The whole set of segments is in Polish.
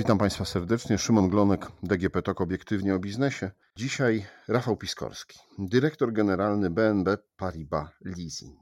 Witam Państwa serdecznie. Szymon Glonek, DGP TOK Obiektywnie o Biznesie. Dzisiaj Rafał Piskorski, dyrektor generalny BNB Paribas Leasing.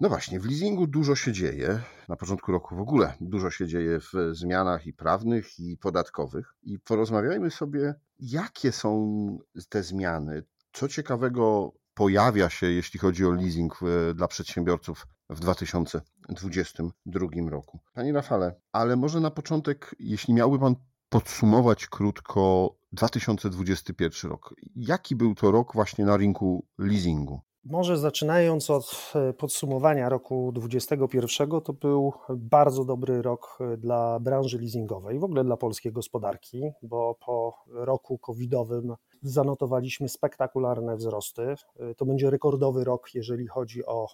No właśnie, w leasingu dużo się dzieje. Na początku roku w ogóle dużo się dzieje w zmianach i prawnych, i podatkowych. I porozmawiajmy sobie, jakie są te zmiany, co ciekawego pojawia się, jeśli chodzi o leasing dla przedsiębiorców w 2022 roku. Panie Rafale, ale może na początek, jeśli miałby Pan podsumować krótko 2021 rok. Jaki był to rok właśnie na rynku leasingu? Może zaczynając od e, podsumowania roku 2021, to był bardzo dobry rok e, dla branży leasingowej, w ogóle dla polskiej gospodarki, bo po roku covidowym zanotowaliśmy spektakularne wzrosty. E, to będzie rekordowy rok, jeżeli chodzi o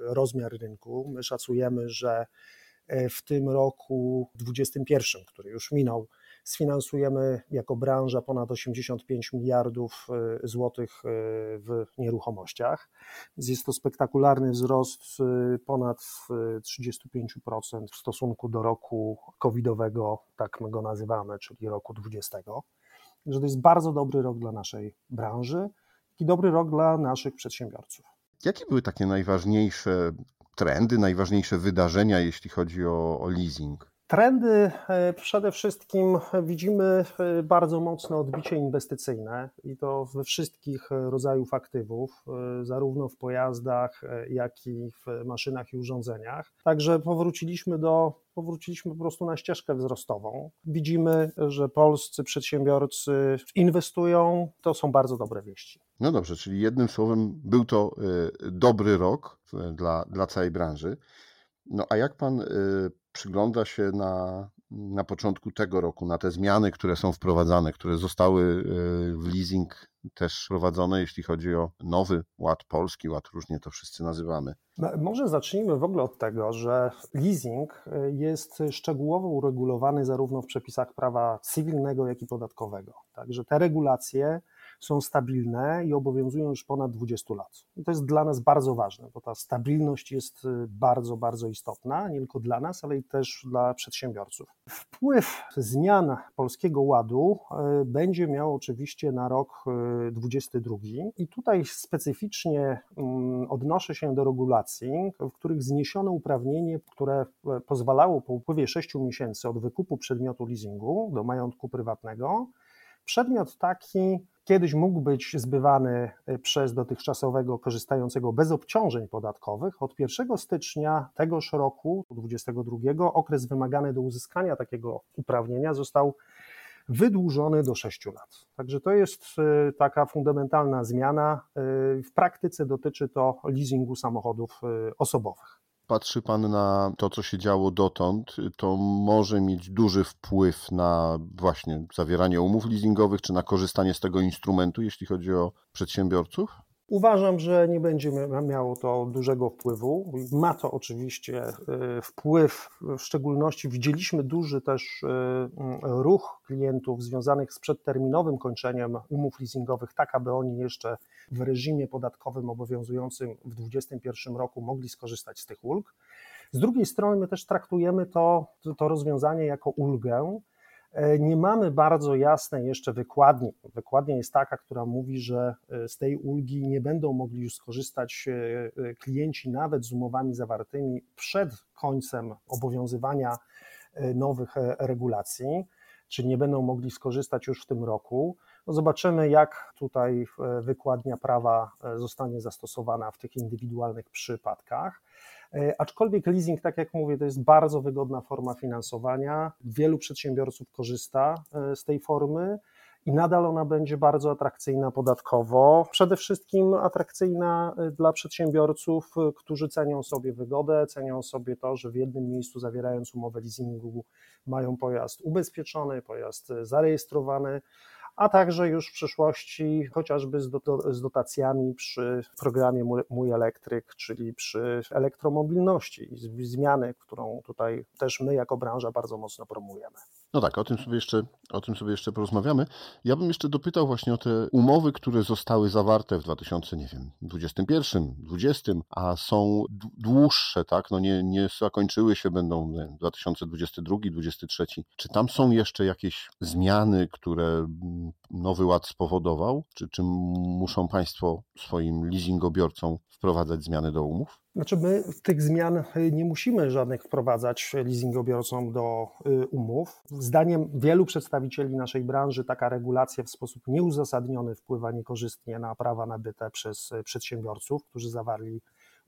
rozmiar rynku. My szacujemy, że w tym roku 2021, który już minął, sfinansujemy jako branża ponad 85 miliardów złotych w nieruchomościach. Jest to spektakularny wzrost ponad 35% w stosunku do roku covidowego, tak my go nazywamy, czyli roku 20. Także to jest bardzo dobry rok dla naszej branży i dobry rok dla naszych przedsiębiorców. Jakie były takie najważniejsze trendy, najważniejsze wydarzenia, jeśli chodzi o, o leasing? Trendy e, przede wszystkim widzimy e, bardzo mocne odbicie inwestycyjne i to we wszystkich rodzajów aktywów, e, zarówno w pojazdach, jak i w maszynach i urządzeniach. Także powróciliśmy do powróciliśmy po prostu na ścieżkę wzrostową. Widzimy, że polscy przedsiębiorcy inwestują, to są bardzo dobre wieści. No dobrze, czyli jednym słowem był to dobry rok dla, dla całej branży. No a jak pan przygląda się na, na początku tego roku, na te zmiany, które są wprowadzane, które zostały y, w leasing też wprowadzone, jeśli chodzi o nowy ład polski, ład różnie to wszyscy nazywamy. Może zacznijmy w ogóle od tego, że leasing y, jest szczegółowo uregulowany zarówno w przepisach prawa cywilnego, jak i podatkowego. Także te regulacje są stabilne i obowiązują już ponad 20 lat. I to jest dla nas bardzo ważne, bo ta stabilność jest y, bardzo, bardzo istotna, nie tylko dla nas, ale i też dla przedsiębiorców. Wpływ zmian Polskiego Ładu y, będzie miał oczywiście na rok 2022 y, i tutaj specyficznie mm, odnoszę się do regulacji, w których zniesiono uprawnienie, które pozwalało po upływie 6 miesięcy od wykupu przedmiotu leasingu do majątku prywatnego Przedmiot taki kiedyś mógł być zbywany e, przez dotychczasowego korzystającego bez obciążeń podatkowych. Od 1 stycznia tegoż roku, 2022, okres wymagany do uzyskania takiego uprawnienia został wydłużony do 6 lat. Także to jest e, taka fundamentalna zmiana. E, w praktyce dotyczy to leasingu samochodów osobowych patrzy Pan na to, co się działo dotąd, to może mieć duży wpływ na właśnie zawieranie umów leasingowych, czy na korzystanie z tego instrumentu, jeśli chodzi o przedsiębiorców? Uważam, że nie będzie miało to dużego wpływu. Ma to oczywiście y, wpływ, w szczególności widzieliśmy duży też y, ruch klientów związanych z przedterminowym kończeniem umów leasingowych, tak aby oni jeszcze w reżimie podatkowym obowiązującym w 2021 roku mogli skorzystać z tych ulg. Z drugiej strony my też traktujemy to, to rozwiązanie jako ulgę, E, nie mamy bardzo jasnej jeszcze wykładni. Wykładnia jest taka, która mówi, że e, z tej ulgi nie będą mogli już skorzystać e, klienci nawet z umowami zawartymi przed końcem obowiązywania nowych regulacji, czy nie będą mogli skorzystać już w tym roku. No zobaczymy, jak tutaj wykładnia prawa zostanie zastosowana w tych indywidualnych przypadkach. E, aczkolwiek leasing, tak jak mówię, to jest bardzo wygodna forma finansowania. Wielu przedsiębiorców korzysta e, z tej formy i nadal ona będzie bardzo atrakcyjna podatkowo. Przede wszystkim atrakcyjna e, dla przedsiębiorców, którzy cenią sobie wygodę, cenią sobie to, że w jednym miejscu zawierając umowę leasingu mają pojazd ubezpieczony, pojazd zarejestrowany a także już w przyszłości chociażby z, dotacjami przy programie Mój Elektryk, czyli przy elektromobilności i zmiany, którą tutaj też my jako branża bardzo mocno promujemy. No tak, o tym sobie jeszcze, o tym sobie jeszcze porozmawiamy. Ja bym jeszcze dopytał właśnie o te umowy, które zostały zawarte w 2021, 2020, a są dłuższe, tak? No nie, nie zakończyły się, będą 2022, 2023. Czy tam są jeszcze jakieś zmiany, które Nowy Ład spowodował? Czy, czy muszą Państwo swoim leasingobiorcom wprowadzać zmiany do umów? Znaczy my tych zmian nie musimy żadnych wprowadzać leasingobiorcom do y, umów. Zdaniem wielu przedstawicieli naszej branży taka regulacja w sposób nieuzasadniony wpływa niekorzystnie na prawa nabyte przez przedsiębiorców, którzy zawarli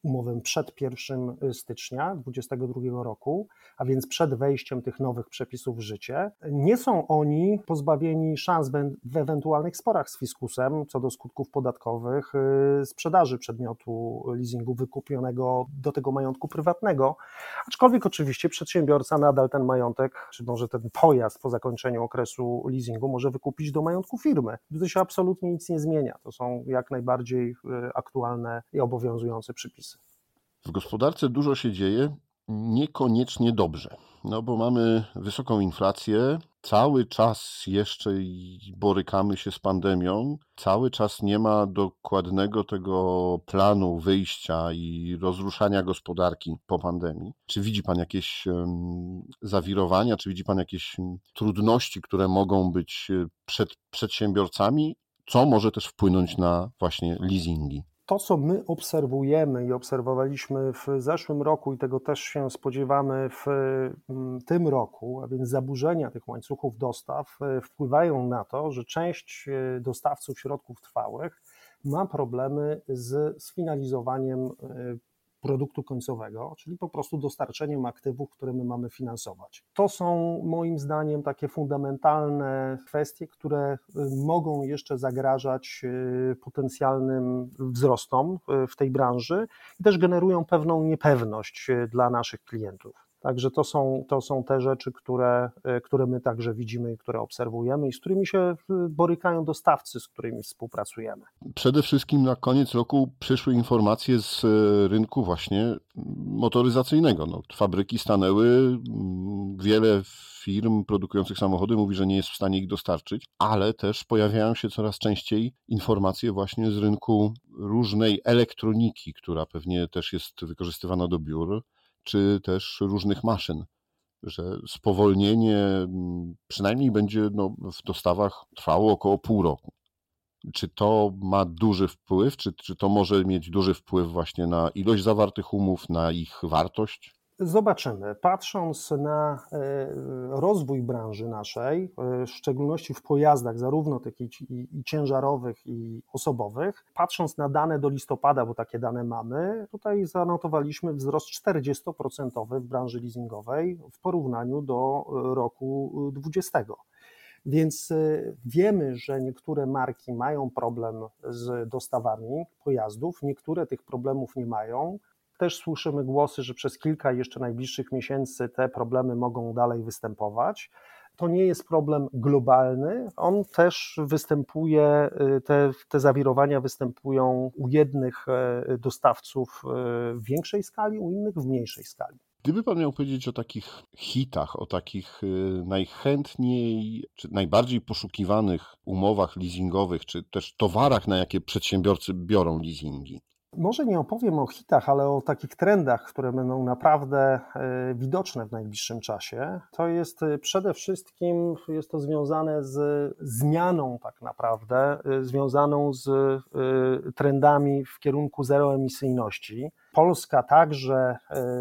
umowę przed 1 stycznia 2022 roku, a więc przed wejściem tych nowych przepisów w życie. Nie są oni pozbawieni szans w ewentualnych sporach z fiskusem co do skutków podatkowych y, sprzedaży przedmiotu leasingu wykupionego do tego majątku prywatnego, aczkolwiek oczywiście przedsiębiorca nadal ten majątek, czy może ten pojazd po zakończeniu okresu leasingu może wykupić do majątku firmy. To się absolutnie nic nie zmienia. To są jak najbardziej y, aktualne i obowiązujące przepisy. W gospodarce dużo się dzieje, niekoniecznie dobrze. No bo mamy wysoką inflację, cały czas jeszcze borykamy się z pandemią, cały czas nie ma dokładnego tego planu wyjścia i rozruszania gospodarki po pandemii. Czy widzi Pan jakieś zawirowania, czy widzi Pan jakieś trudności, które mogą być e, przed przedsiębiorcami, co może też wpłynąć na właśnie leasingi? To, co my obserwujemy i obserwowaliśmy w zeszłym roku, i tego też się spodziewamy w mm, tym roku, a więc zaburzenia tych łańcuchów dostaw, e, wpływają na to, że część e, dostawców środków trwałych ma problemy z sfinalizowaniem e, produktu końcowego, czyli po prostu dostarczeniem aktywów, które my mamy finansować. To są moim zdaniem takie fundamentalne kwestie, które y, mogą jeszcze zagrażać y, potencjalnym wzrostom y, w tej branży i też generują pewną niepewność dla naszych klientów. Także to są, to są te rzeczy, które, e, które my także widzimy i które obserwujemy i z którymi się e, borykają dostawcy, z którymi współpracujemy. Przede wszystkim na koniec roku przyszły informacje z e, rynku właśnie motoryzacyjnego. No, fabryki stanęły, wiele firm produkujących samochody mówi, że nie jest w stanie ich dostarczyć, ale też pojawiają się coraz częściej informacje właśnie z rynku różnej elektroniki, która pewnie też jest wykorzystywana do biur czy też różnych maszyn, że spowolnienie przynajmniej będzie no, w dostawach trwało około pół roku. Czy to ma duży wpływ, czy, czy to może mieć duży wpływ właśnie na ilość zawartych umów, na ich wartość? Zobaczymy. Patrząc na e, rozwój branży naszej, e, w szczególności w pojazdach, zarówno tych i, i, ciężarowych, i osobowych, patrząc na dane do listopada, bo takie dane mamy, tutaj zanotowaliśmy wzrost 40% w branży leasingowej w porównaniu do roku 2020. Więc e, wiemy, że niektóre marki mają problem z dostawami pojazdów, niektóre tych problemów nie mają. Też słyszymy głosy, że przez kilka jeszcze najbliższych miesięcy te problemy mogą dalej występować. To nie jest problem globalny, on też występuje, y, te, te zawirowania występują u jednych y, dostawców y, w większej skali, u innych w mniejszej skali. Gdyby Pan miał powiedzieć o takich hitach, o takich najchętniej, czy najbardziej poszukiwanych umowach leasingowych, czy też towarach, na jakie przedsiębiorcy biorą leasingi, może nie opowiem o hitach, ale o takich trendach, które będą naprawdę e, widoczne w najbliższym czasie. To jest e, przede wszystkim jest to związane z zmianą tak naprawdę, e, związaną z trendami w kierunku zeroemisyjności. Polska także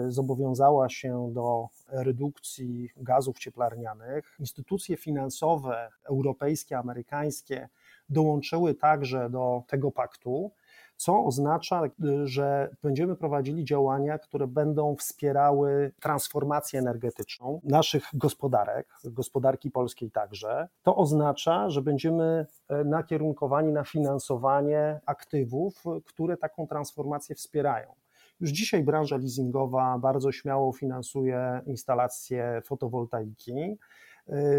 zobowiązała się do redukcji gazów cieplarnianych. Instytucje finansowe europejskie, amerykańskie dołączyły także do tego paktu co oznacza, że będziemy prowadzili działania, które będą wspierały transformację energetyczną naszych gospodarek, gospodarki polskiej także. To oznacza, że będziemy e, nakierunkowani na finansowanie aktywów, które taką transformację wspierają. Już dzisiaj branża leasingowa bardzo śmiało finansuje instalacje fotowoltaiki.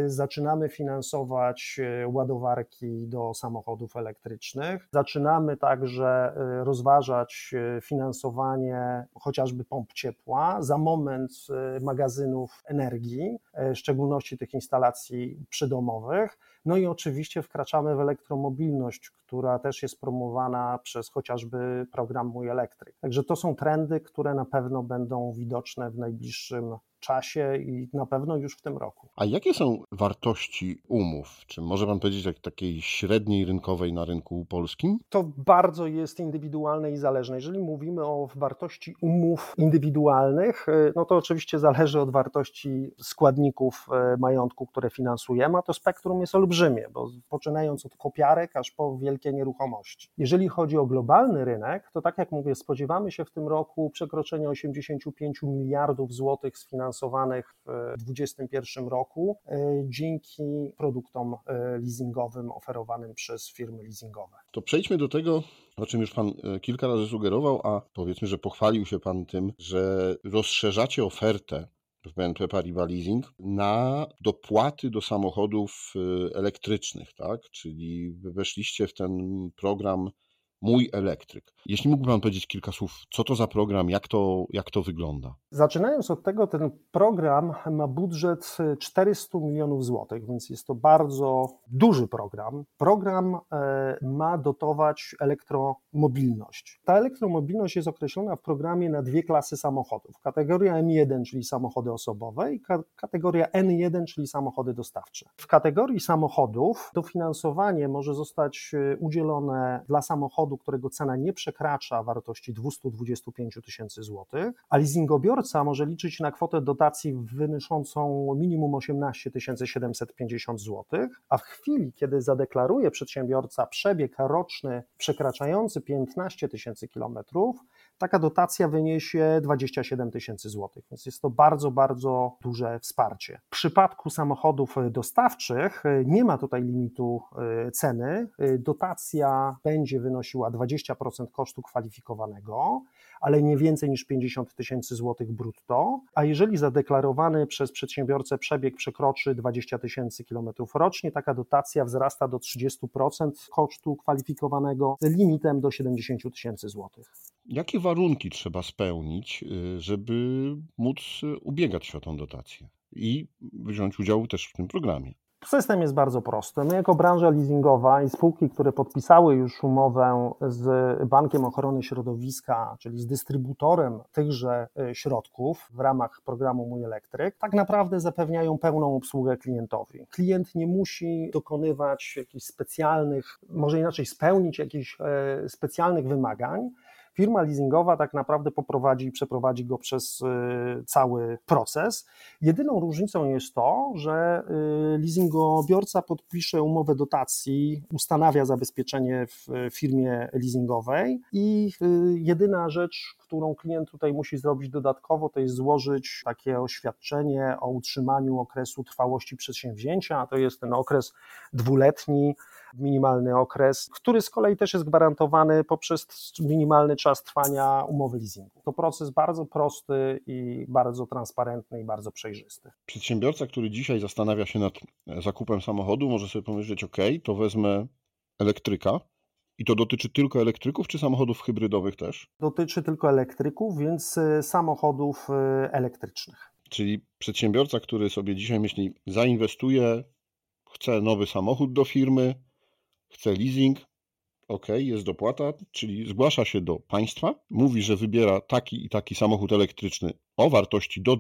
Zaczynamy finansować ładowarki do samochodów elektrycznych. Zaczynamy także rozważać finansowanie chociażby pomp ciepła, za moment magazynów energii, w szczególności tych instalacji przydomowych. No i oczywiście wkraczamy w elektromobilność, która też jest promowana przez chociażby program Mój Elektryk. Także to są trendy, które na pewno będą widoczne w najbliższym czasie i na pewno już w tym roku. A jakie są wartości umów? Czy może Pan powiedzieć jak takiej średniej rynkowej na rynku polskim? To bardzo jest indywidualne i zależne. Jeżeli mówimy o wartości umów indywidualnych, y, no to oczywiście zależy od wartości składników y, majątku, które finansujemy, a to spektrum jest olbrzymie, bo poczynając od kopiarek aż po wielkie nieruchomości. Jeżeli chodzi o globalny rynek, to tak jak mówię, spodziewamy się w tym roku przekroczenia 85 miliardów złotych z finansowania finansowanych w 2021 roku e, dzięki produktom e, leasingowym oferowanym przez firmy leasingowe. To przejdźmy do tego, o czym już Pan e, kilka razy sugerował, a powiedzmy, że pochwalił się Pan tym, że rozszerzacie ofertę BNP Paribas Leasing na dopłaty do samochodów elektrycznych, tak? Czyli weszliście w ten program Mój elektryk. Jeśli mógłby Pan powiedzieć kilka słów, co to za program, jak to, jak to wygląda? Zaczynając od tego, ten program ma budżet 400 milionów złotych, więc jest to bardzo duży program. Program e, ma dotować elektromobilność. Ta elektromobilność jest określona w programie na dwie klasy samochodów. Kategoria M1, czyli samochody osobowe i kategoria N1, czyli samochody dostawcze. W kategorii samochodów dofinansowanie może zostać e, udzielone dla samochodów, samochodu, którego cena nie przekracza wartości 225 tysięcy złotych, a leasingobiorca może liczyć na kwotę dotacji wynoszącą minimum 18 750 złotych, a w chwili, kiedy zadeklaruje przedsiębiorca przebieg roczny przekraczający 15 tysięcy kilometrów, taka dotacja wyniesie 27 tysięcy złotych, więc jest to bardzo, bardzo duże wsparcie. W przypadku samochodów dostawczych nie ma tutaj limitu e, ceny. E, dotacja będzie wynosiła 20% kosztu kwalifikowanego, ale nie więcej niż 50 tysięcy złotych brutto, a jeżeli zadeklarowany przez przedsiębiorcę przebieg przekroczy 20 tysięcy kilometrów rocznie, taka dotacja wzrasta do 30% kosztu kwalifikowanego limitem do 70 tysięcy złotych. Jakie warunki trzeba spełnić, y, żeby móc ubiegać się o tą dotację i wziąć udział też w tym programie? System jest bardzo prosty. My, jako branża leasingowa i spółki, które podpisały już umowę z Bankiem Ochrony Środowiska, czyli z dystrybutorem tychże y, środków w ramach programu Mój Elektryk, tak naprawdę zapewniają pełną obsługę klientowi. Klient nie musi dokonywać jakichś specjalnych, może inaczej spełnić jakichś e, specjalnych wymagań firma leasingowa tak naprawdę poprowadzi i przeprowadzi go przez y, cały proces. Jedyną różnicą jest to, że y, leasingobiorca podpisze umowę dotacji, ustanawia zabezpieczenie w firmie leasingowej i y, jedyna rzecz, którą klient tutaj musi zrobić dodatkowo, to jest złożyć takie oświadczenie o utrzymaniu okresu trwałości przedsięwzięcia. To jest ten okres dwuletni, minimalny okres, który z kolei też jest gwarantowany poprzez minimalny czas trwania umowy leasingu. To proces bardzo prosty i bardzo transparentny i bardzo przejrzysty. Przedsiębiorca, który dzisiaj zastanawia się nad zakupem samochodu, może sobie pomyśleć: OK, to wezmę elektryka, i to dotyczy tylko elektryków, czy samochodów hybrydowych też? Dotyczy tylko elektryków, więc y, samochodów y, elektrycznych. Czyli przedsiębiorca, który sobie dzisiaj myśli, zainwestuje, chce nowy samochód do firmy, chce leasing, ok, jest dopłata, czyli zgłasza się do państwa, mówi, że wybiera taki i taki samochód elektryczny o wartości do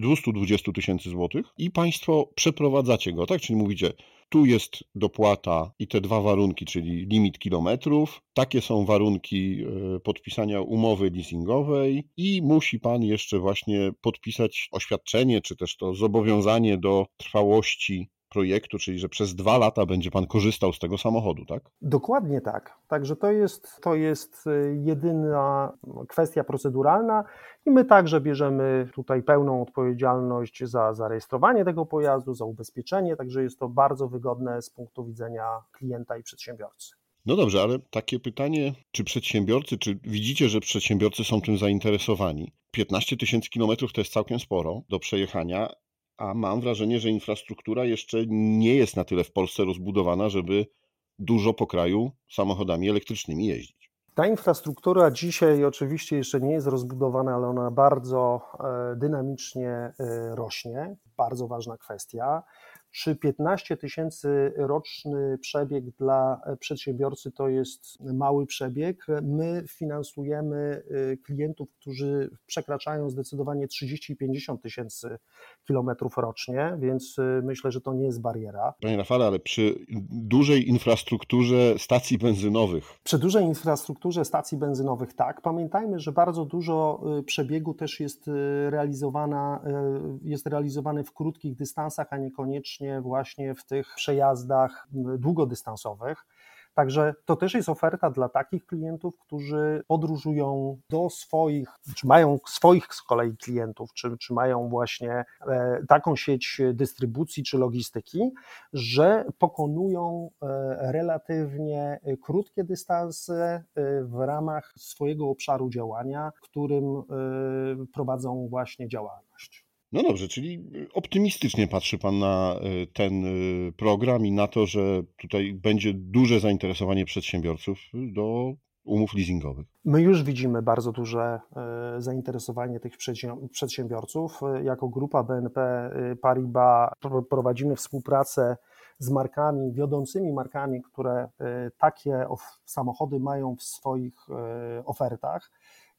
220 tysięcy złotych i państwo przeprowadzacie go, tak? Czyli mówicie, tu jest dopłata i te dwa warunki, czyli limit kilometrów, takie są warunki e, podpisania umowy leasingowej i musi pan jeszcze właśnie podpisać oświadczenie, czy też to zobowiązanie do trwałości projektu, czyli że przez dwa lata będzie Pan korzystał z tego samochodu, tak? Dokładnie tak. Także to jest, to jest y, jedyna kwestia proceduralna i my także bierzemy tutaj pełną odpowiedzialność za zarejestrowanie tego pojazdu, za ubezpieczenie, także jest to bardzo wygodne z punktu widzenia klienta i przedsiębiorcy. No dobrze, ale takie pytanie, czy przedsiębiorcy, czy widzicie, że przedsiębiorcy są tym zainteresowani? 15 tysięcy kilometrów to jest całkiem sporo do przejechania a mam wrażenie, że infrastruktura jeszcze nie jest na tyle w Polsce rozbudowana, żeby dużo po kraju samochodami elektrycznymi jeździć. Ta infrastruktura dzisiaj oczywiście jeszcze nie jest rozbudowana, ale ona bardzo e, dynamicznie e, rośnie. Bardzo ważna kwestia. Czy 15 tysięcy roczny przebieg dla przedsiębiorcy to jest mały przebieg? My finansujemy y, klientów, którzy przekraczają zdecydowanie 30 i 50 tysięcy kilometrów rocznie, więc y, myślę, że to nie jest bariera. Panie Rafale, ale przy dużej infrastrukturze stacji benzynowych. Przy dużej infrastrukturze stacji benzynowych tak. Pamiętajmy, że bardzo dużo przebiegu też jest realizowana, jest realizowane w krótkich dystansach, a niekoniecznie właśnie w tych przejazdach długodystansowych. Także to też jest oferta dla takich klientów, którzy podróżują do swoich, czy mają swoich z kolei klientów, czy, czy mają właśnie e, taką sieć dystrybucji czy logistyki, że pokonują e, relatywnie krótkie dystanse e, w ramach swojego obszaru działania, którym prowadzą właśnie działalność. No dobrze, czyli optymistycznie patrzy Pan na y, ten y, program i na to, że tutaj będzie duże zainteresowanie przedsiębiorców do umów leasingowych. My już widzimy bardzo duże y, zainteresowanie tych przedsiębiorców. Jako grupa BNP Paribas prowadzimy współpracę z markami, wiodącymi markami, które takie samochody mają w swoich ofertach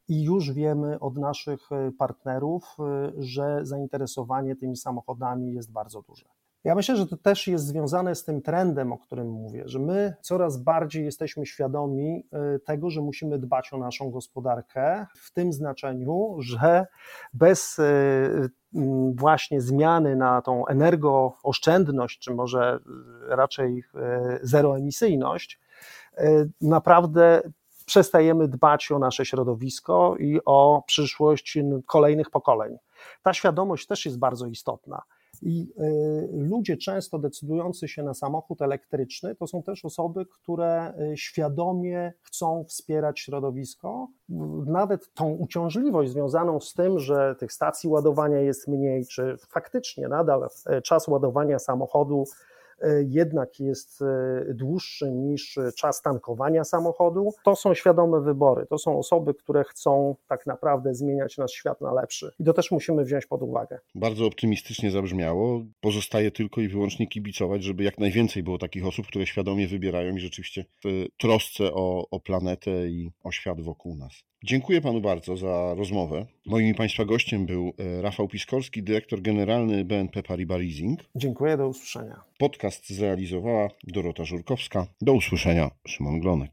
i już wiemy od naszych e, partnerów, e, że zainteresowanie tymi samochodami jest bardzo duże. Ja myślę, że to też jest związane z tym trendem, o którym mówię, że my coraz bardziej jesteśmy świadomi e, tego, że musimy dbać o naszą gospodarkę w tym znaczeniu, że bez właśnie zmiany na tą energooszczędność, czy może raczej zeroemisyjność, naprawdę przestajemy dbać o nasze środowisko i o przyszłość kolejnych pokoleń. Ta świadomość też jest bardzo istotna. I y, ludzie często decydujący się na samochód elektryczny to są też osoby, które y, świadomie chcą wspierać środowisko. Nawet tą uciążliwość związaną z tym, że tych stacji ładowania jest mniej, czy faktycznie nadal y, czas ładowania samochodu jednak jest e, dłuższy niż czas tankowania samochodu. To są świadome wybory. To są osoby, które chcą tak naprawdę zmieniać nasz świat na lepszy. I to też musimy wziąć pod uwagę. Bardzo optymistycznie zabrzmiało. Pozostaje tylko i wyłącznie kibicować, żeby jak najwięcej było takich osób, które świadomie wybierają i rzeczywiście w trosce o, o planetę i o świat wokół nas. Dziękuję panu bardzo za rozmowę. Moim państwa gościem był e, Rafał Piskorski, dyrektor generalny BNP Paribas Leasing. Dziękuję, do usłyszenia. Podcast zrealizowała Dorota Żurkowska. Do usłyszenia, Szymon Glonek.